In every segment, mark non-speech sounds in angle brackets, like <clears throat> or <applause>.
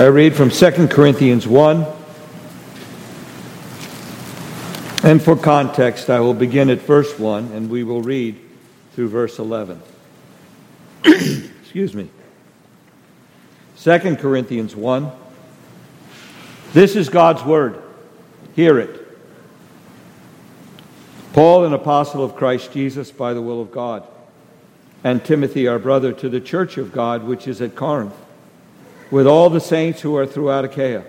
I read from 2 Corinthians 1. And for context, I will begin at verse 1 and we will read through verse 11. <clears throat> Excuse me. 2 Corinthians 1. This is God's word. Hear it. Paul, an apostle of Christ Jesus by the will of God, and Timothy, our brother, to the church of God which is at Corinth, with all the saints who are throughout Achaia.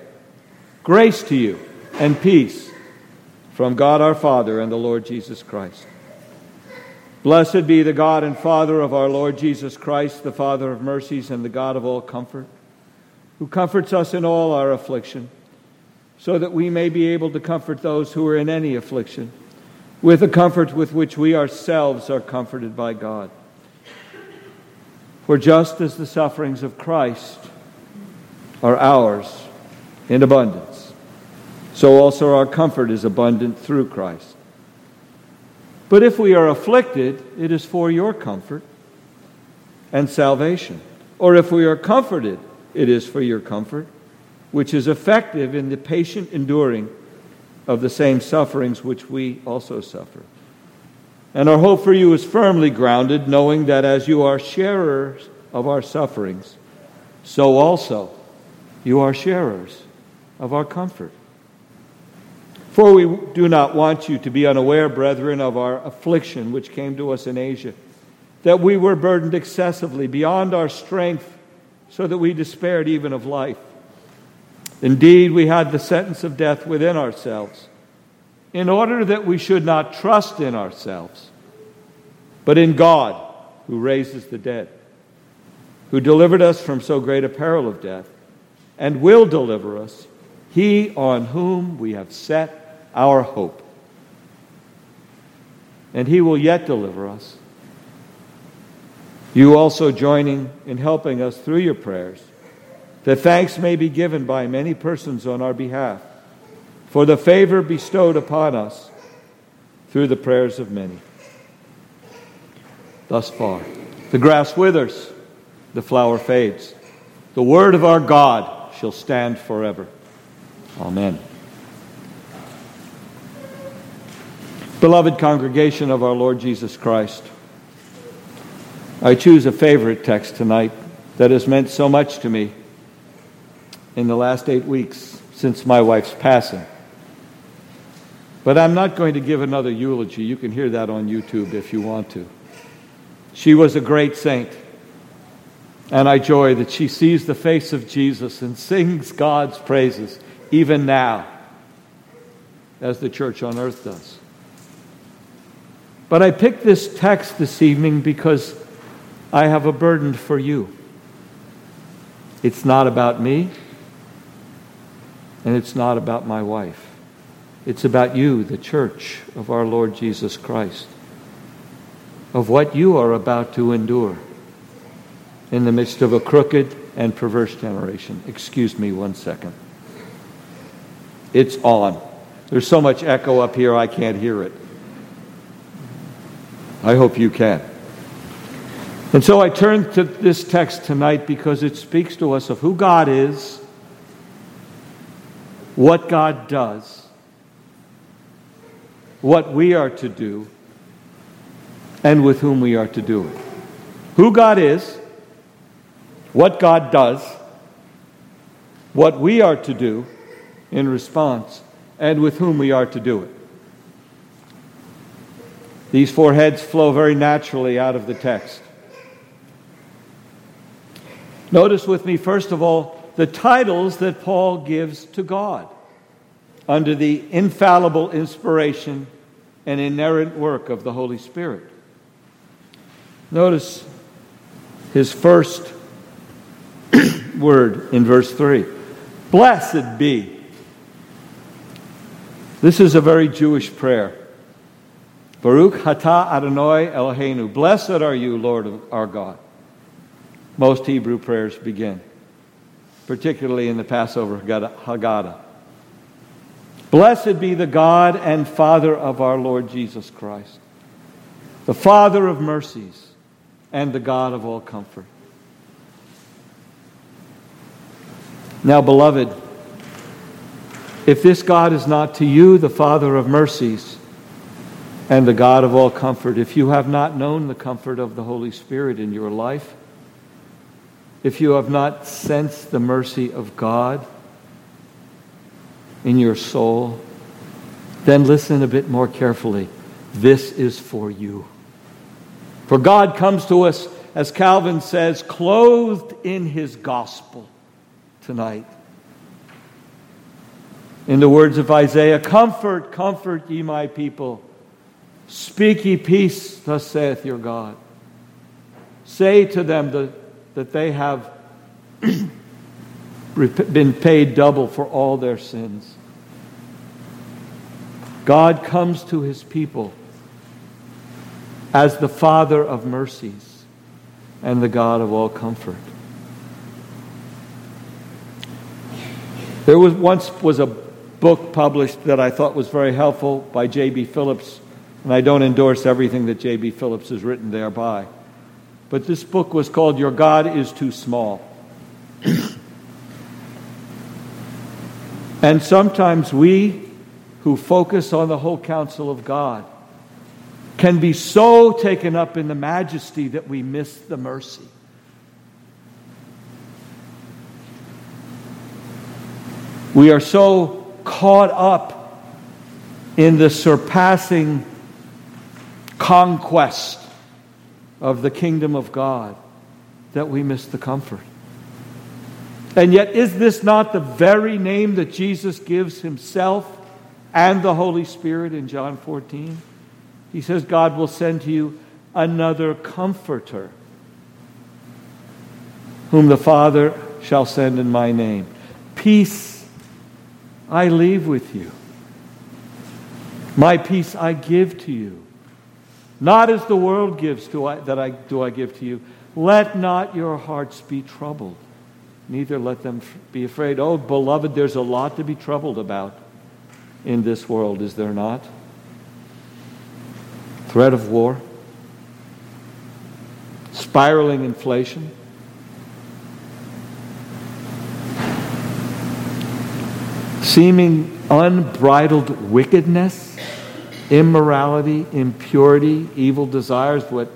Grace to you and peace from God our Father and the Lord Jesus Christ. Blessed be the God and Father of our Lord Jesus Christ, the Father of mercies and the God of all comfort, who comforts us in all our affliction, so that we may be able to comfort those who are in any affliction, with the comfort with which we ourselves are comforted by God. For just as the sufferings of Christ are ours in abundance, so also our comfort is abundant through Christ. But if we are afflicted, it is for your comfort and salvation. Or if we are comforted, it is for your comfort, which is effective in the patient enduring of the same sufferings which we also suffer. And our hope for you is firmly grounded, knowing that as you are sharers of our sufferings, so also you are sharers of our comfort. For we do not want you to be unaware, brethren, of our affliction which came to us in Asia, that we were burdened excessively beyond our strength, so that we despaired even of life. Indeed, we had the sentence of death within ourselves, in order that we should not trust in ourselves, but in God, who raises the dead, who delivered us from so great a peril of death, and will deliver us, he on whom we have set our hope. And he will yet deliver us. You also joining in helping us through your prayers, that thanks may be given by many persons on our behalf for the favor bestowed upon us through the prayers of many. Thus far, the grass withers, the flower fades. The word of our God shall stand forever. Amen. Beloved congregation of our Lord Jesus Christ, I choose a favorite text tonight that has meant so much to me in the last eight weeks since my wife's passing. But I'm not going to give another eulogy. You can hear that on YouTube if you want to. She was a great saint. And I joy that she sees the face of Jesus and sings God's praises even now, as the church on earth does. But I picked this text this evening because I have a burden for you. It's not about me, and it's not about my wife. It's about you, the church of our Lord Jesus Christ, of what you are about to endure in the midst of a crooked and perverse generation. Excuse me one second. It's on. There's so much echo up here, I can't hear it. I hope you can. And so I turn to this text tonight because it speaks to us of who God is, what God does, what we are to do, and with whom we are to do it. Who God is, what God does, what we are to do in response, and with whom we are to do it. These four heads flow very naturally out of the text. Notice with me, first of all, the titles that Paul gives to God under the infallible inspiration and inerrant work of the Holy Spirit. Notice his first word in verse 3 Blessed be. This is a very Jewish prayer. Baruch Atah Adonai Eloheinu. Blessed are you, Lord our God. Most Hebrew prayers begin, particularly in the Passover Haggadah. Blessed be the God and Father of our Lord Jesus Christ, the Father of mercies and the God of all comfort. Now, beloved, if this God is not to you the Father of mercies and the God of all comfort, if you have not known the comfort of the Holy Spirit in your life, if you have not sensed the mercy of God in your soul, then listen a bit more carefully. This is for you. For God comes to us, as Calvin says, clothed in his gospel tonight. In the words of Isaiah, comfort, comfort ye my people. Speak ye peace, thus saith your God. Say to them that, that they have <clears throat> been paid double for all their sins. God comes to his people as the Father of mercies and the God of all comfort. There was once was a book published that I thought was very helpful by J.B. Phillips, and I don't endorse everything that J.B. Phillips has written thereby. But this book was called Your God is Too Small. and sometimes we who focus on the whole counsel of God can be so taken up in the majesty that we miss the mercy. We are so caught up in the surpassing conquest of the kingdom of God that we miss the comfort. And yet, is this not the very name that Jesus gives himself and the Holy Spirit in John 14? He says, God will send to you another comforter, whom the Father shall send in my name. Peace I leave with you. My peace I give to you. Not as the world gives do I, that I, do I give to you. Let not your hearts be troubled, neither let them be afraid. Oh, beloved, there's a lot to be troubled about in this world, is there not? Threat of war, spiraling inflation, seeming unbridled wickedness, immorality, impurity, evil desires, what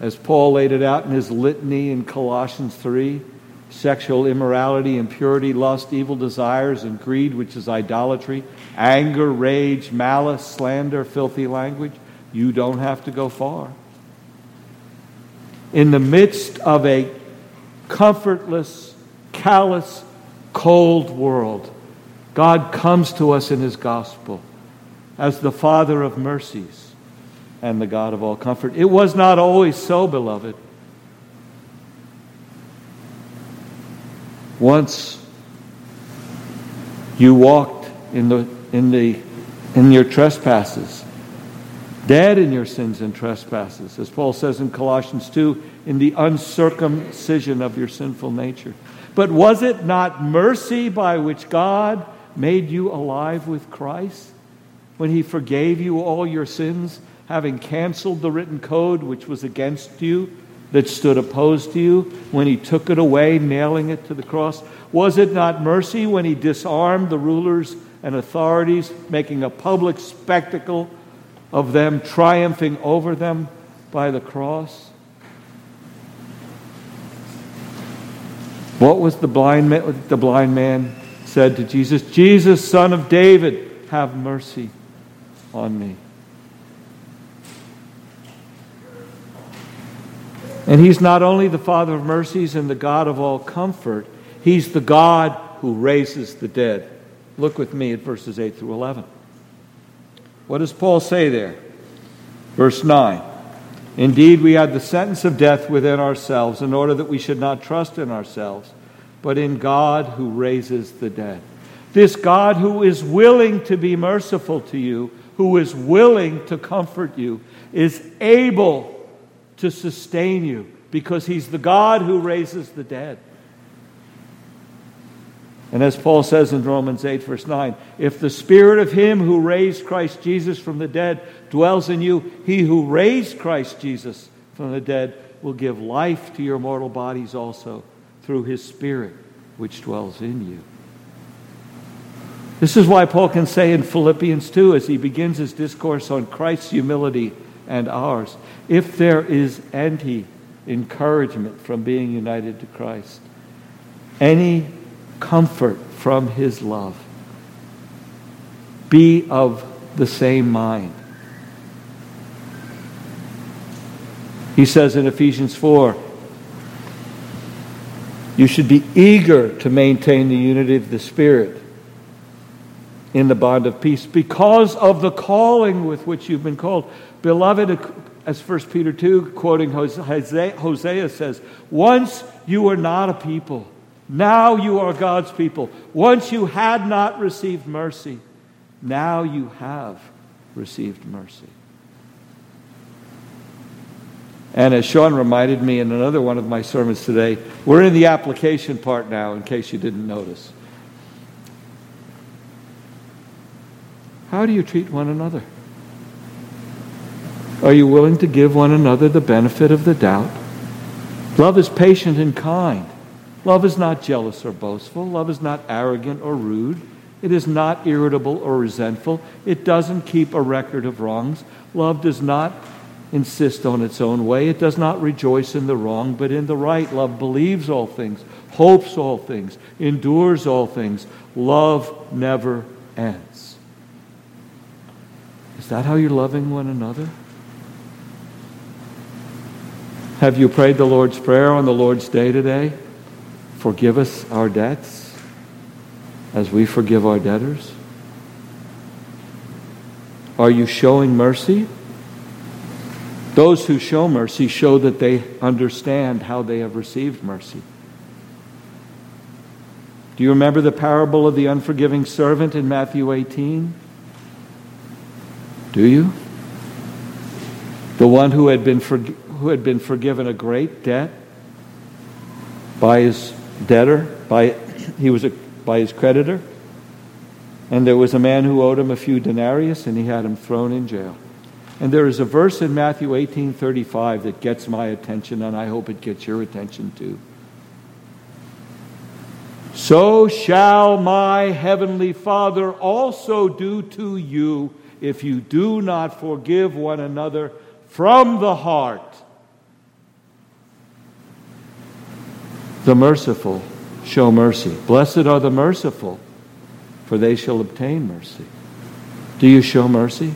as Paul laid it out in his litany in Colossians 3 sexual immorality, impurity, lust, evil desires, and greed, which is idolatry, anger, rage, malice, slander, filthy language. You don't have to go far. In the midst of a comfortless, callous, cold world, God comes to us in His gospel as the Father of mercies and the God of all comfort. It was not always so, beloved. Once you walked in the in the in your trespasses, dead in your sins and trespasses, as Paul says in Colossians 2, in the uncircumcision of your sinful nature. But was it not mercy by which God made you alive with Christ when he forgave you all your sins, having canceled the written code which was against you? that stood opposed to you when he took it away, nailing it to the cross? Was it not mercy when he disarmed the rulers and authorities, making a public spectacle of them, triumphing over them by the cross? What was the blind man, the blind man said to Jesus? Jesus, son of David, have mercy on me. And He's not only the Father of mercies and the God of all comfort, He's the God who raises the dead. Look with me at verses 8 through 11. What does Paul say there? Verse 9 Indeed, we had the sentence of death within ourselves in order that we should not trust in ourselves, but in God who raises the dead. This God who is willing to be merciful to you, who is willing to comfort you, is able to sustain you because he's the God who raises the dead. And as Paul says in Romans 8, verse 9, if the spirit of him who raised Christ Jesus from the dead dwells in you, he who raised Christ Jesus from the dead will give life to your mortal bodies also through his spirit which dwells in you. This is why Paul can say in Philippians 2, as he begins his discourse on Christ's humility and ours, if there is any encouragement from being united to Christ, any comfort from his love, be of the same mind. He says in Ephesians 4, you should be eager to maintain the unity of the Spirit in the bond of peace because of the calling with which you've been called. Beloved, as 1 Peter 2, quoting Hosea, says, Once you were not a people, now you are God's people. Once you had not received mercy, now you have received mercy. And as Sean reminded me in another one of my sermons today, we're in the application part now, in case you didn't notice. How do you treat one another? Are you willing to give one another the benefit of the doubt? Love is patient and kind. Love is not jealous or boastful. Love is not arrogant or rude. It is not irritable or resentful. It doesn't keep a record of wrongs. Love does not insist on its own way. It does not rejoice in the wrong, but in the right. Love believes all things, hopes all things, endures all things. Love never ends. Is that how you're loving one another? Have you prayed the Lord's Prayer on the Lord's Day today? Forgive us our debts as we forgive our debtors? Are you showing mercy? Those who show mercy show that they understand how they have received mercy. Do you remember the parable of the unforgiving servant in Matthew 18? Do you? The one who had been, who had been forgiven a great debt by his debtor, by, he was a, by his creditor, and there was a man who owed him a few denarius, and he had him thrown in jail. And there is a verse in Matthew 18:35 that gets my attention and I hope it gets your attention too. So shall my heavenly Father also do to you if you do not forgive one another from the heart. The merciful show mercy. Blessed are the merciful, for they shall obtain mercy. Do you show mercy?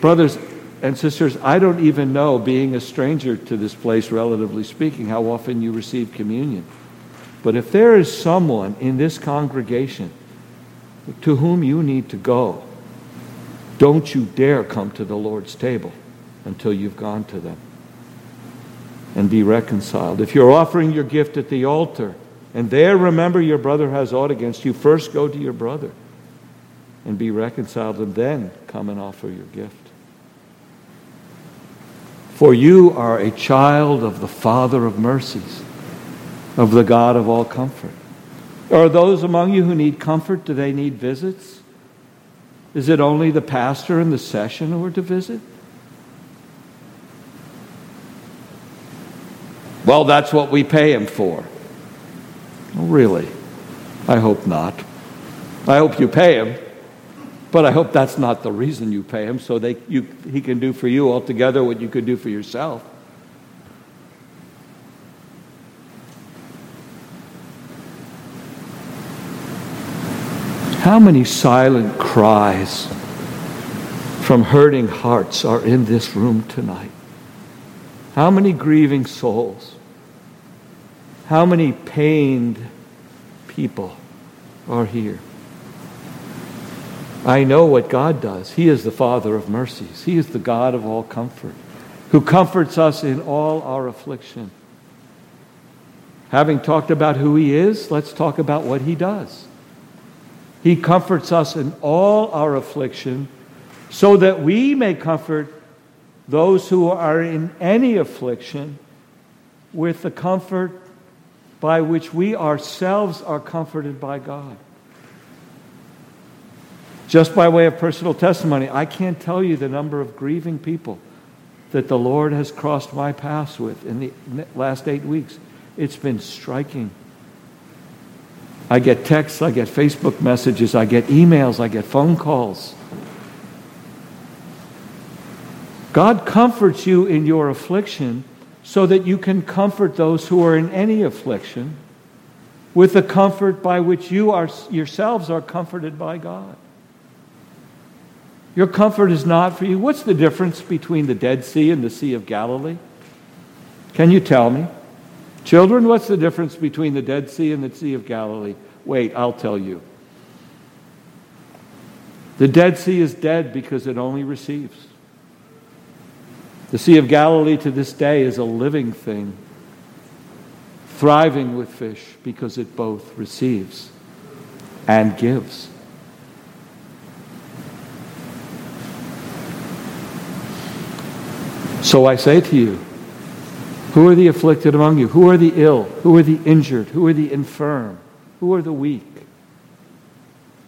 Brothers and sisters, I don't even know, being a stranger to this place, relatively speaking, how often you receive communion. But if there is someone in this congregation to whom you need to go, don't you dare come to the Lord's table until you've gone to them and be reconciled. If you're offering your gift at the altar and there remember your brother has aught against you, first go to your brother and be reconciled and then come and offer your gift. For you are a child of the Father of mercies, of the God of all comfort. Are those among you who need comfort, do they need visits? Is it only the pastor and the session who are to visit? Well, that's what we pay him for. Oh, really? I hope not. I hope you pay him. But I hope that's not the reason you pay him, so they, you, he can do for you altogether what you could do for yourself. How many silent cries from hurting hearts are in this room tonight? How many grieving souls? How many pained people are here? I know what God does. He is the Father of mercies, He is the God of all comfort, who comforts us in all our affliction. Having talked about who He is, let's talk about what He does. He comforts us in all our affliction so that we may comfort those who are in any affliction with the comfort by which we ourselves are comforted by God. Just by way of personal testimony, I can't tell you the number of grieving people that the Lord has crossed my paths with in the last eight weeks. It's been striking. I get texts, I get Facebook messages, I get emails, I get phone calls. God comforts you in your affliction so that you can comfort those who are in any affliction with the comfort by which you are, yourselves are comforted by God. Your comfort is not for you. What's the difference between the Dead Sea and the Sea of Galilee? Can you tell me? Children, what's the difference between the Dead Sea and the Sea of Galilee? Wait, I'll tell you. The Dead Sea is dead because it only receives. The Sea of Galilee to this day is a living thing, thriving with fish because it both receives and gives. So I say to you, who are the afflicted among you? Who are the ill? Who are the injured? Who are the infirm? Who are the weak?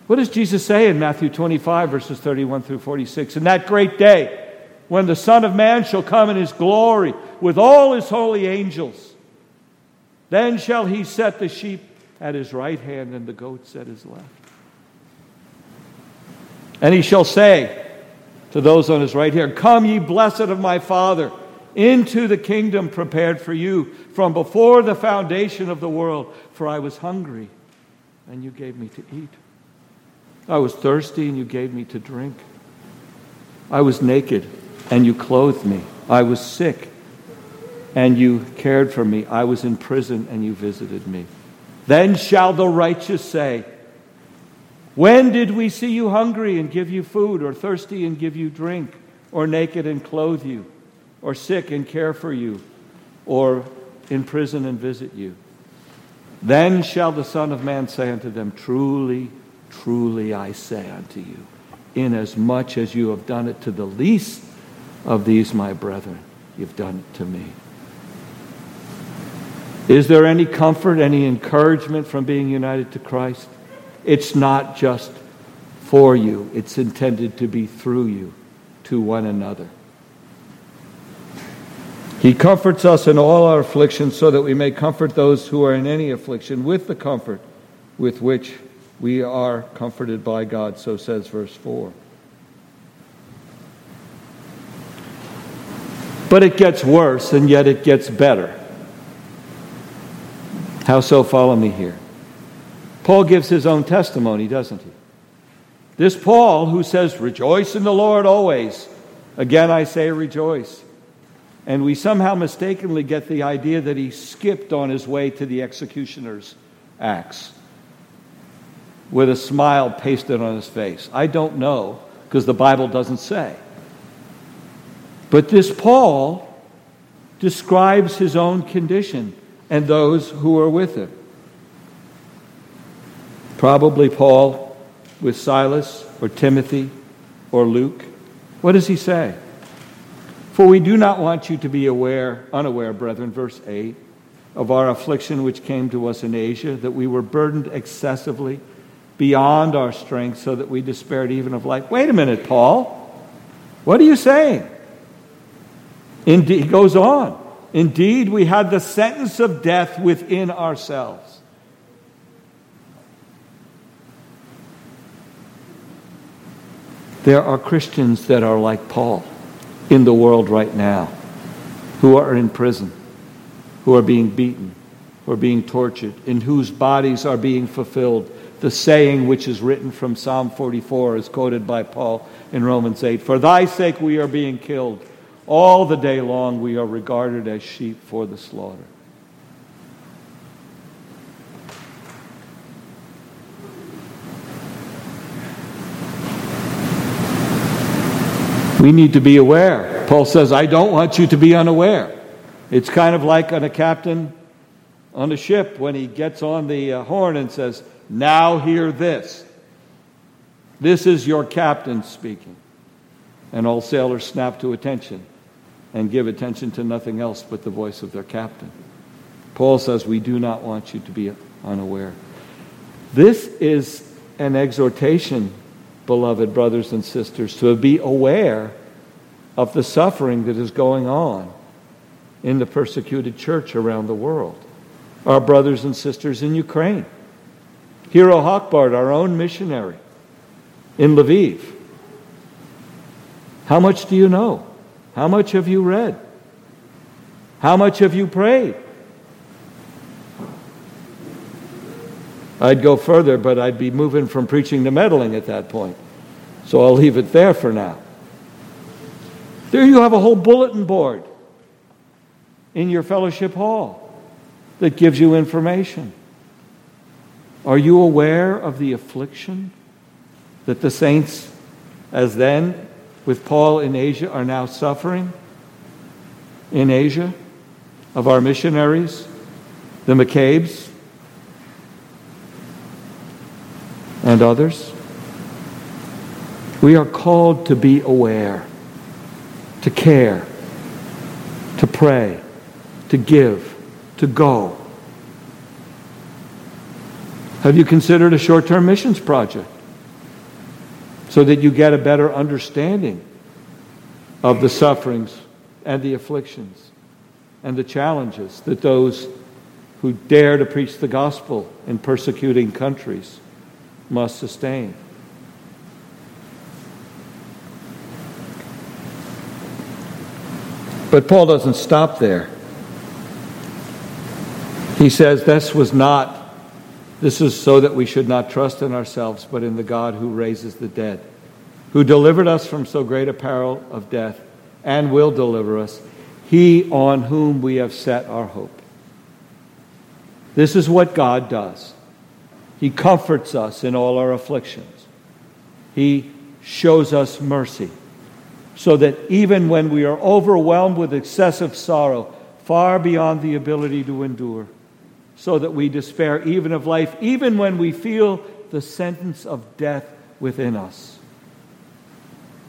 What does Jesus say in Matthew 25, verses 31 through 46? In that great day, when the Son of Man shall come in his glory with all his holy angels, then shall he set the sheep at his right hand and the goats at his left. And he shall say to those on his right hand, Come, ye blessed of my Father into the kingdom prepared for you from before the foundation of the world. For I was hungry, and you gave me to eat. I was thirsty, and you gave me to drink. I was naked, and you clothed me. I was sick, and you cared for me. I was in prison, and you visited me. Then shall the righteous say, When did we see you hungry and give you food, or thirsty and give you drink, or naked and clothe you? or sick and care for you, or in prison and visit you. Then shall the Son of Man say unto them, Truly, truly I say unto you, inasmuch as you have done it to the least of these my brethren, you've done it to me. Is there any comfort, any encouragement from being united to Christ? It's not just for you, it's intended to be through you to one another. He comforts us in all our afflictions so that we may comfort those who are in any affliction with the comfort with which we are comforted by God. So says verse 4. But it gets worse, and yet it gets better. How so? Follow me here. Paul gives his own testimony, doesn't he? This Paul, who says, Rejoice in the Lord always. Again, I say, rejoice. And we somehow mistakenly get the idea that he skipped on his way to the executioner's axe with a smile pasted on his face. I don't know because the Bible doesn't say. But this Paul describes his own condition and those who are with him. Probably Paul with Silas or Timothy or Luke. What does he say? For we do not want you to be aware, unaware, brethren, verse 8, of our affliction which came to us in Asia, that we were burdened excessively beyond our strength, so that we despaired even of life. Wait a minute, Paul. What are you saying? Indeed, he goes on. Indeed, we had the sentence of death within ourselves. There are Christians that are like Paul in the world right now who are in prison, who are being beaten, who are being tortured, in whose bodies are being fulfilled the saying which is written from Psalm 44, is quoted by Paul in Romans 8 For thy sake we are being killed. All the day long we are regarded as sheep for the slaughter. We need to be aware. Paul says, I don't want you to be unaware. It's kind of like on a captain on a ship when he gets on the uh, horn and says, Now hear this. This is your captain speaking. And all sailors snap to attention and give attention to nothing else but the voice of their captain. Paul says, We do not want you to be unaware. This is an exhortation beloved brothers and sisters, to be aware of the suffering that is going on in the persecuted church around the world. Our brothers and sisters in Ukraine, Hero Hakhbard, our own missionary in Lviv. How much do you know? How much have you read? How much have you prayed? I'd go further, but I'd be moving from preaching to meddling at that point. So I'll leave it there for now. There you have a whole bulletin board in your fellowship hall that gives you information. Are you aware of the affliction that the saints, as then with Paul in Asia, are now suffering in Asia? Of our missionaries, the McCabe's, and others? We are called to be aware, to care, to pray, to give, to go. Have you considered a short term missions project so that you get a better understanding of the sufferings and the afflictions and the challenges that those who dare to preach the gospel in persecuting countries must sustain? But Paul doesn't stop there. He says this was not this is so that we should not trust in ourselves, but in the God who raises the dead, who delivered us from so great a peril of death and will deliver us, he on whom we have set our hope. This is what God does. He comforts us in all our afflictions. He shows us mercy so that even when we are overwhelmed with excessive sorrow, far beyond the ability to endure, so that we despair even of life, even when we feel the sentence of death within us.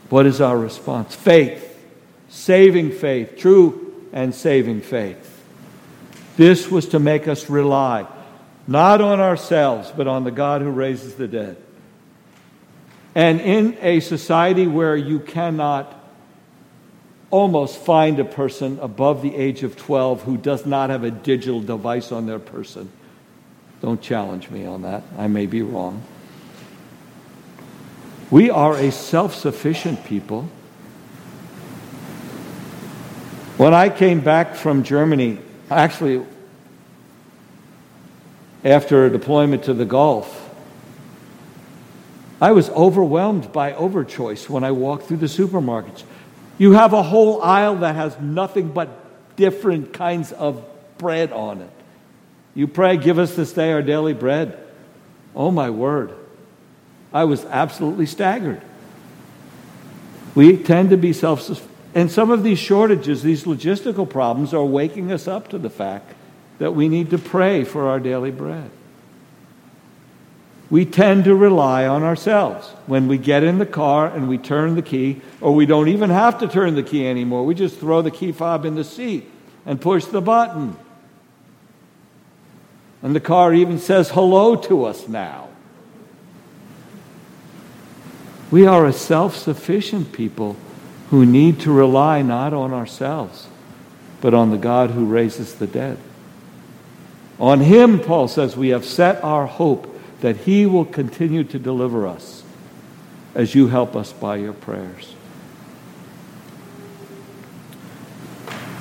What is our response? Faith, saving faith, true and saving faith. This was to make us rely not on ourselves, but on the God who raises the dead. And in a society where you cannot almost find a person above the age of 12 who does not have a digital device on their person. Don't challenge me on that. I may be wrong. We are a self sufficient people. When I came back from Germany, actually, after a deployment to the Gulf, I was overwhelmed by overchoice when I walked through the supermarkets. You have a whole aisle that has nothing but different kinds of bread on it. You pray, give us this day our daily bread. Oh, my word. I was absolutely staggered. We tend to be self and some of these shortages, these logistical problems, are waking us up to the fact that we need to pray for our daily bread we tend to rely on ourselves. When we get in the car and we turn the key, or we don't even have to turn the key anymore, we just throw the key fob in the seat and push the button. And the car even says hello to us now. We are a self sufficient people who need to rely not on ourselves, but on the God who raises the dead. On Him, Paul says, we have set our hope that He will continue to deliver us as you help us by your prayers.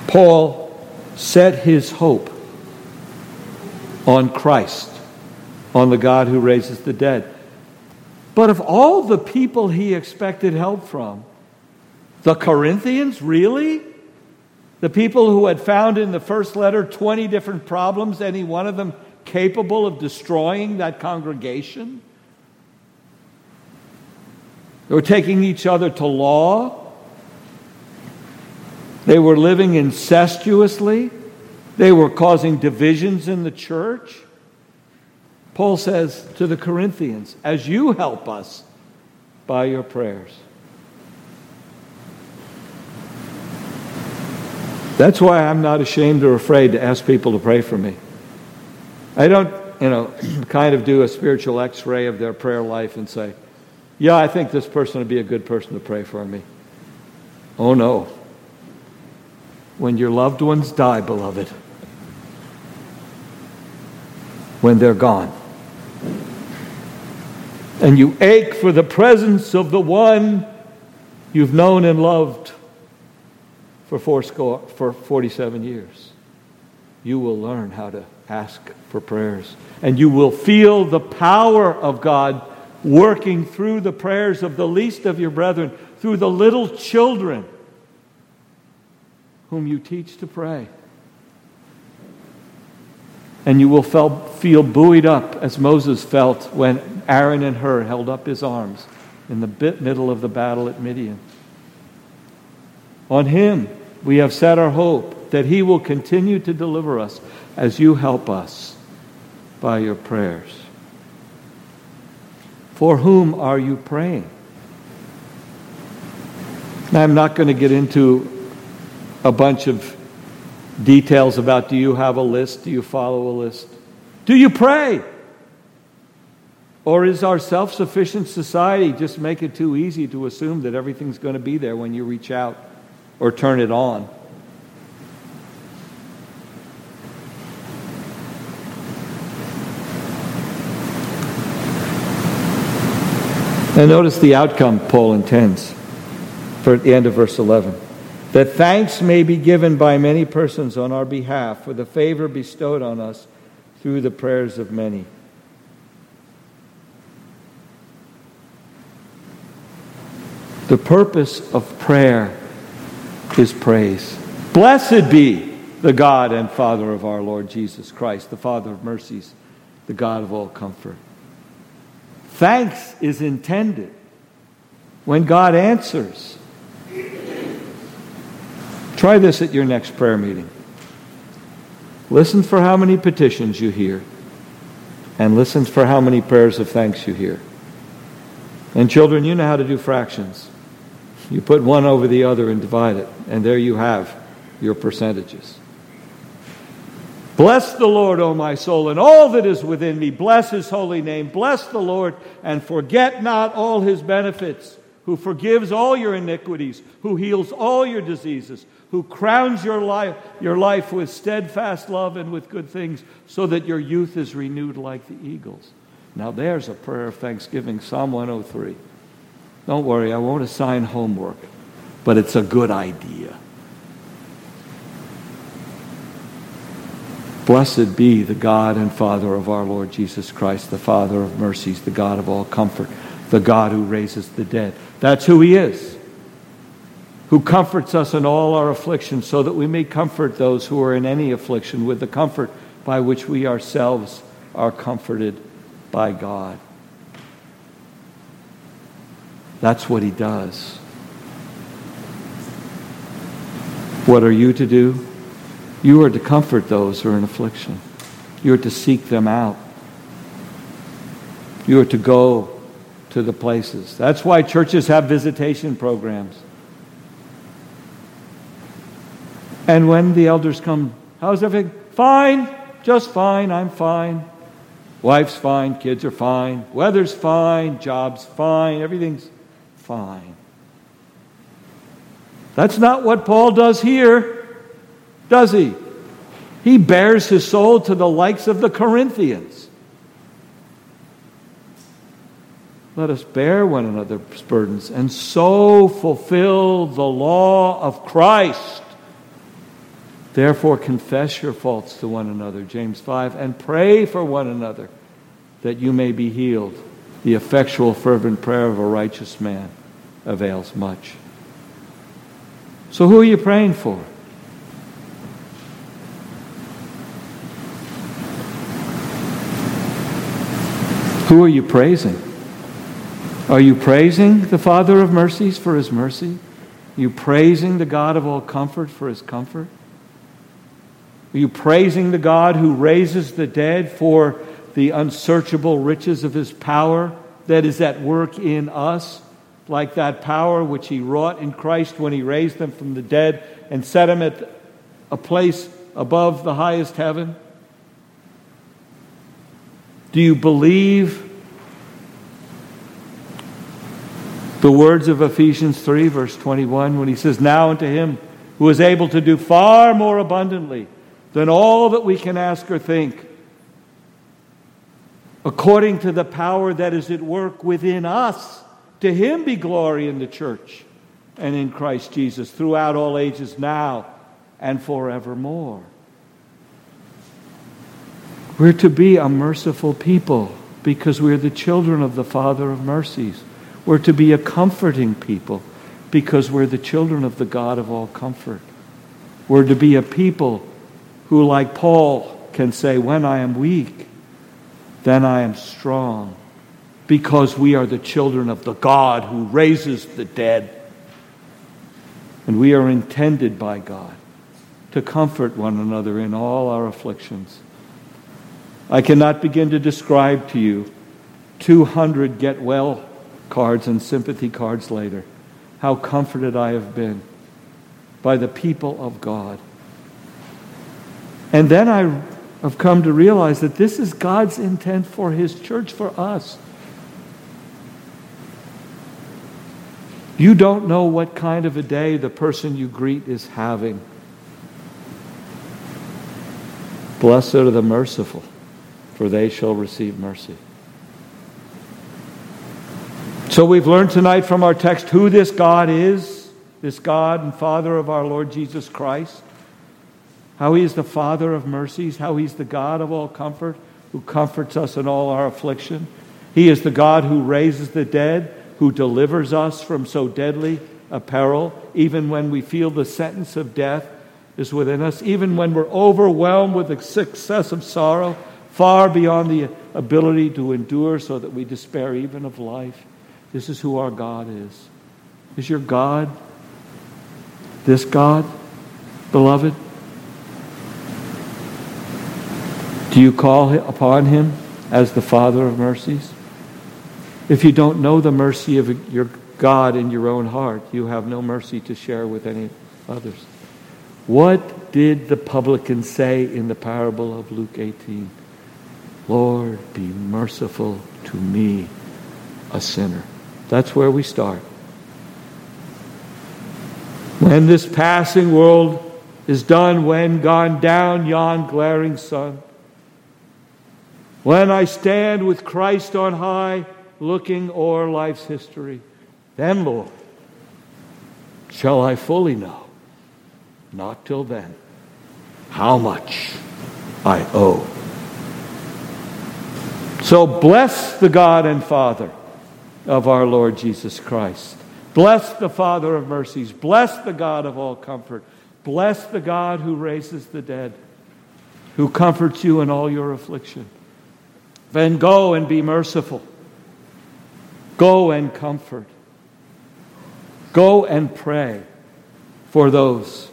Paul set his hope on Christ, on the God who raises the dead. But of all the people he expected help from, the Corinthians, really? The people who had found in the first letter 20 different problems, any one of them capable of destroying that congregation? They were taking each other to law. They were living incestuously. They were causing divisions in the church. Paul says to the Corinthians, As you help us by your prayers. That's why I'm not ashamed or afraid to ask people to pray for me. I don't, you know, kind of do a spiritual x ray of their prayer life and say, yeah, I think this person would be a good person to pray for me. Oh no. When your loved ones die, beloved, when they're gone, and you ache for the presence of the one you've known and loved for, four score, for 47 years, you will learn how to ask for prayers. And you will feel the power of God working through the prayers of the least of your brethren, through the little children whom you teach to pray. And you will feel buoyed up as Moses felt when Aaron and Hur held up his arms in the middle of the battle at Midian. On him we have set our hope that he will continue to deliver us as you help us by your prayers. For whom are you praying? Now, I'm not going to get into a bunch of details about do you have a list? Do you follow a list? Do you pray? Or is our self sufficient society just make it too easy to assume that everything's going to be there when you reach out or turn it on? And notice the outcome Paul intends for at the end of verse 11 that thanks may be given by many persons on our behalf for the favor bestowed on us through the prayers of many. The purpose of prayer is praise. Blessed be the God and Father of our Lord Jesus Christ, the Father of mercies, the God of all comfort. Thanks is intended when God answers. Try this at your next prayer meeting. Listen for how many petitions you hear, and listen for how many prayers of thanks you hear. And children, you know how to do fractions. You put one over the other and divide it, and there you have your percentages. Bless the Lord, O my soul, and all that is within me. Bless his holy name. Bless the Lord, and forget not all his benefits, who forgives all your iniquities, who heals all your diseases, who crowns your life, your life with steadfast love and with good things, so that your youth is renewed like the eagles. Now, there's a prayer of thanksgiving, Psalm 103. Don't worry, I won't assign homework, but it's a good idea. Blessed be the God and Father of our Lord Jesus Christ, the Father of mercies, the God of all comfort, the God who raises the dead. That's who He is, who comforts us in all our afflictions, so that we may comfort those who are in any affliction with the comfort by which we ourselves are comforted by God. That's what He does. What are you to do? You are to comfort those who are in affliction. You are to seek them out. You are to go to the places. That's why churches have visitation programs. And when the elders come, how's everything? Fine, just fine, I'm fine. Wife's fine, kids are fine, weather's fine, job's fine, everything's fine. That's not what Paul does here does he? He bears his soul to the likes of the Corinthians. Let us bear one another's burdens and so fulfill the law of Christ. Therefore, confess your faults to one another, James 5, and pray for one another that you may be healed. The effectual, fervent prayer of a righteous man avails much. So, who are you praying for? Who are you praising? Are you praising the Father of mercies for his mercy? Are you praising the God of all comfort for his comfort? Are you praising the God who raises the dead for the unsearchable riches of his power that is at work in us, like that power which he wrought in Christ when he raised them from the dead and set him at a place above the highest heaven? Do you believe the words of Ephesians 3, verse 21, when he says, Now unto him who is able to do far more abundantly than all that we can ask or think, according to the power that is at work within us. To him be glory in the church and in Christ Jesus throughout all ages, now and forevermore. We're to be a merciful people because we're the children of the Father of mercies. We're to be a comforting people because we're the children of the God of all comfort. We're to be a people who, like Paul, can say, When I am weak, then I am strong, because we are the children of the God who raises the dead. And we are intended by God to comfort one another in all our afflictions. I cannot begin to describe to you 200 get well cards and sympathy cards later how comforted I have been by the people of God. And then I have come to realize that this is God's intent for His church, for us. You don't know what kind of a day the person you greet is having. Blessed are the merciful, for they shall receive mercy. So we've learned tonight from our text who this God is, this God and Father of our Lord Jesus Christ, how he is the Father of mercies, how he's the God of all comfort, who comforts us in all our affliction. He is the God who raises the dead, who delivers us from so deadly a peril, even when we feel the sentence of death is within us, even when we're overwhelmed with excessive sorrow, far beyond the ability to endure, so that we despair even of life. This is who our God is. Is your God this God, beloved? Do you call upon him as the Father of mercies? If you don't know the mercy of your God in your own heart, you have no mercy to share with any others. What did the publican say in the parable of Luke 18? Lord, be merciful to me, a sinner. That's where we start. When this passing world is done, when gone down yon glaring sun, when I stand with Christ on high, looking o'er life's history, then, Lord, shall I fully know, not till then, how much I owe. So bless the God and Father of our Lord Jesus Christ. Bless the Father of mercies. Bless the God of all comfort. Bless the God who raises the dead, who comforts you in all your affliction. Then go and be merciful. Go and comfort. Go and pray for those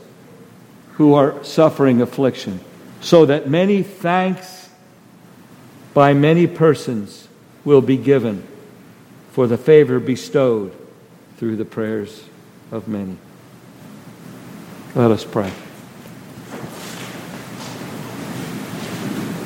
who are suffering affliction, so that many thanks by many persons will be given for the favor bestowed through the prayers of many. Let us pray.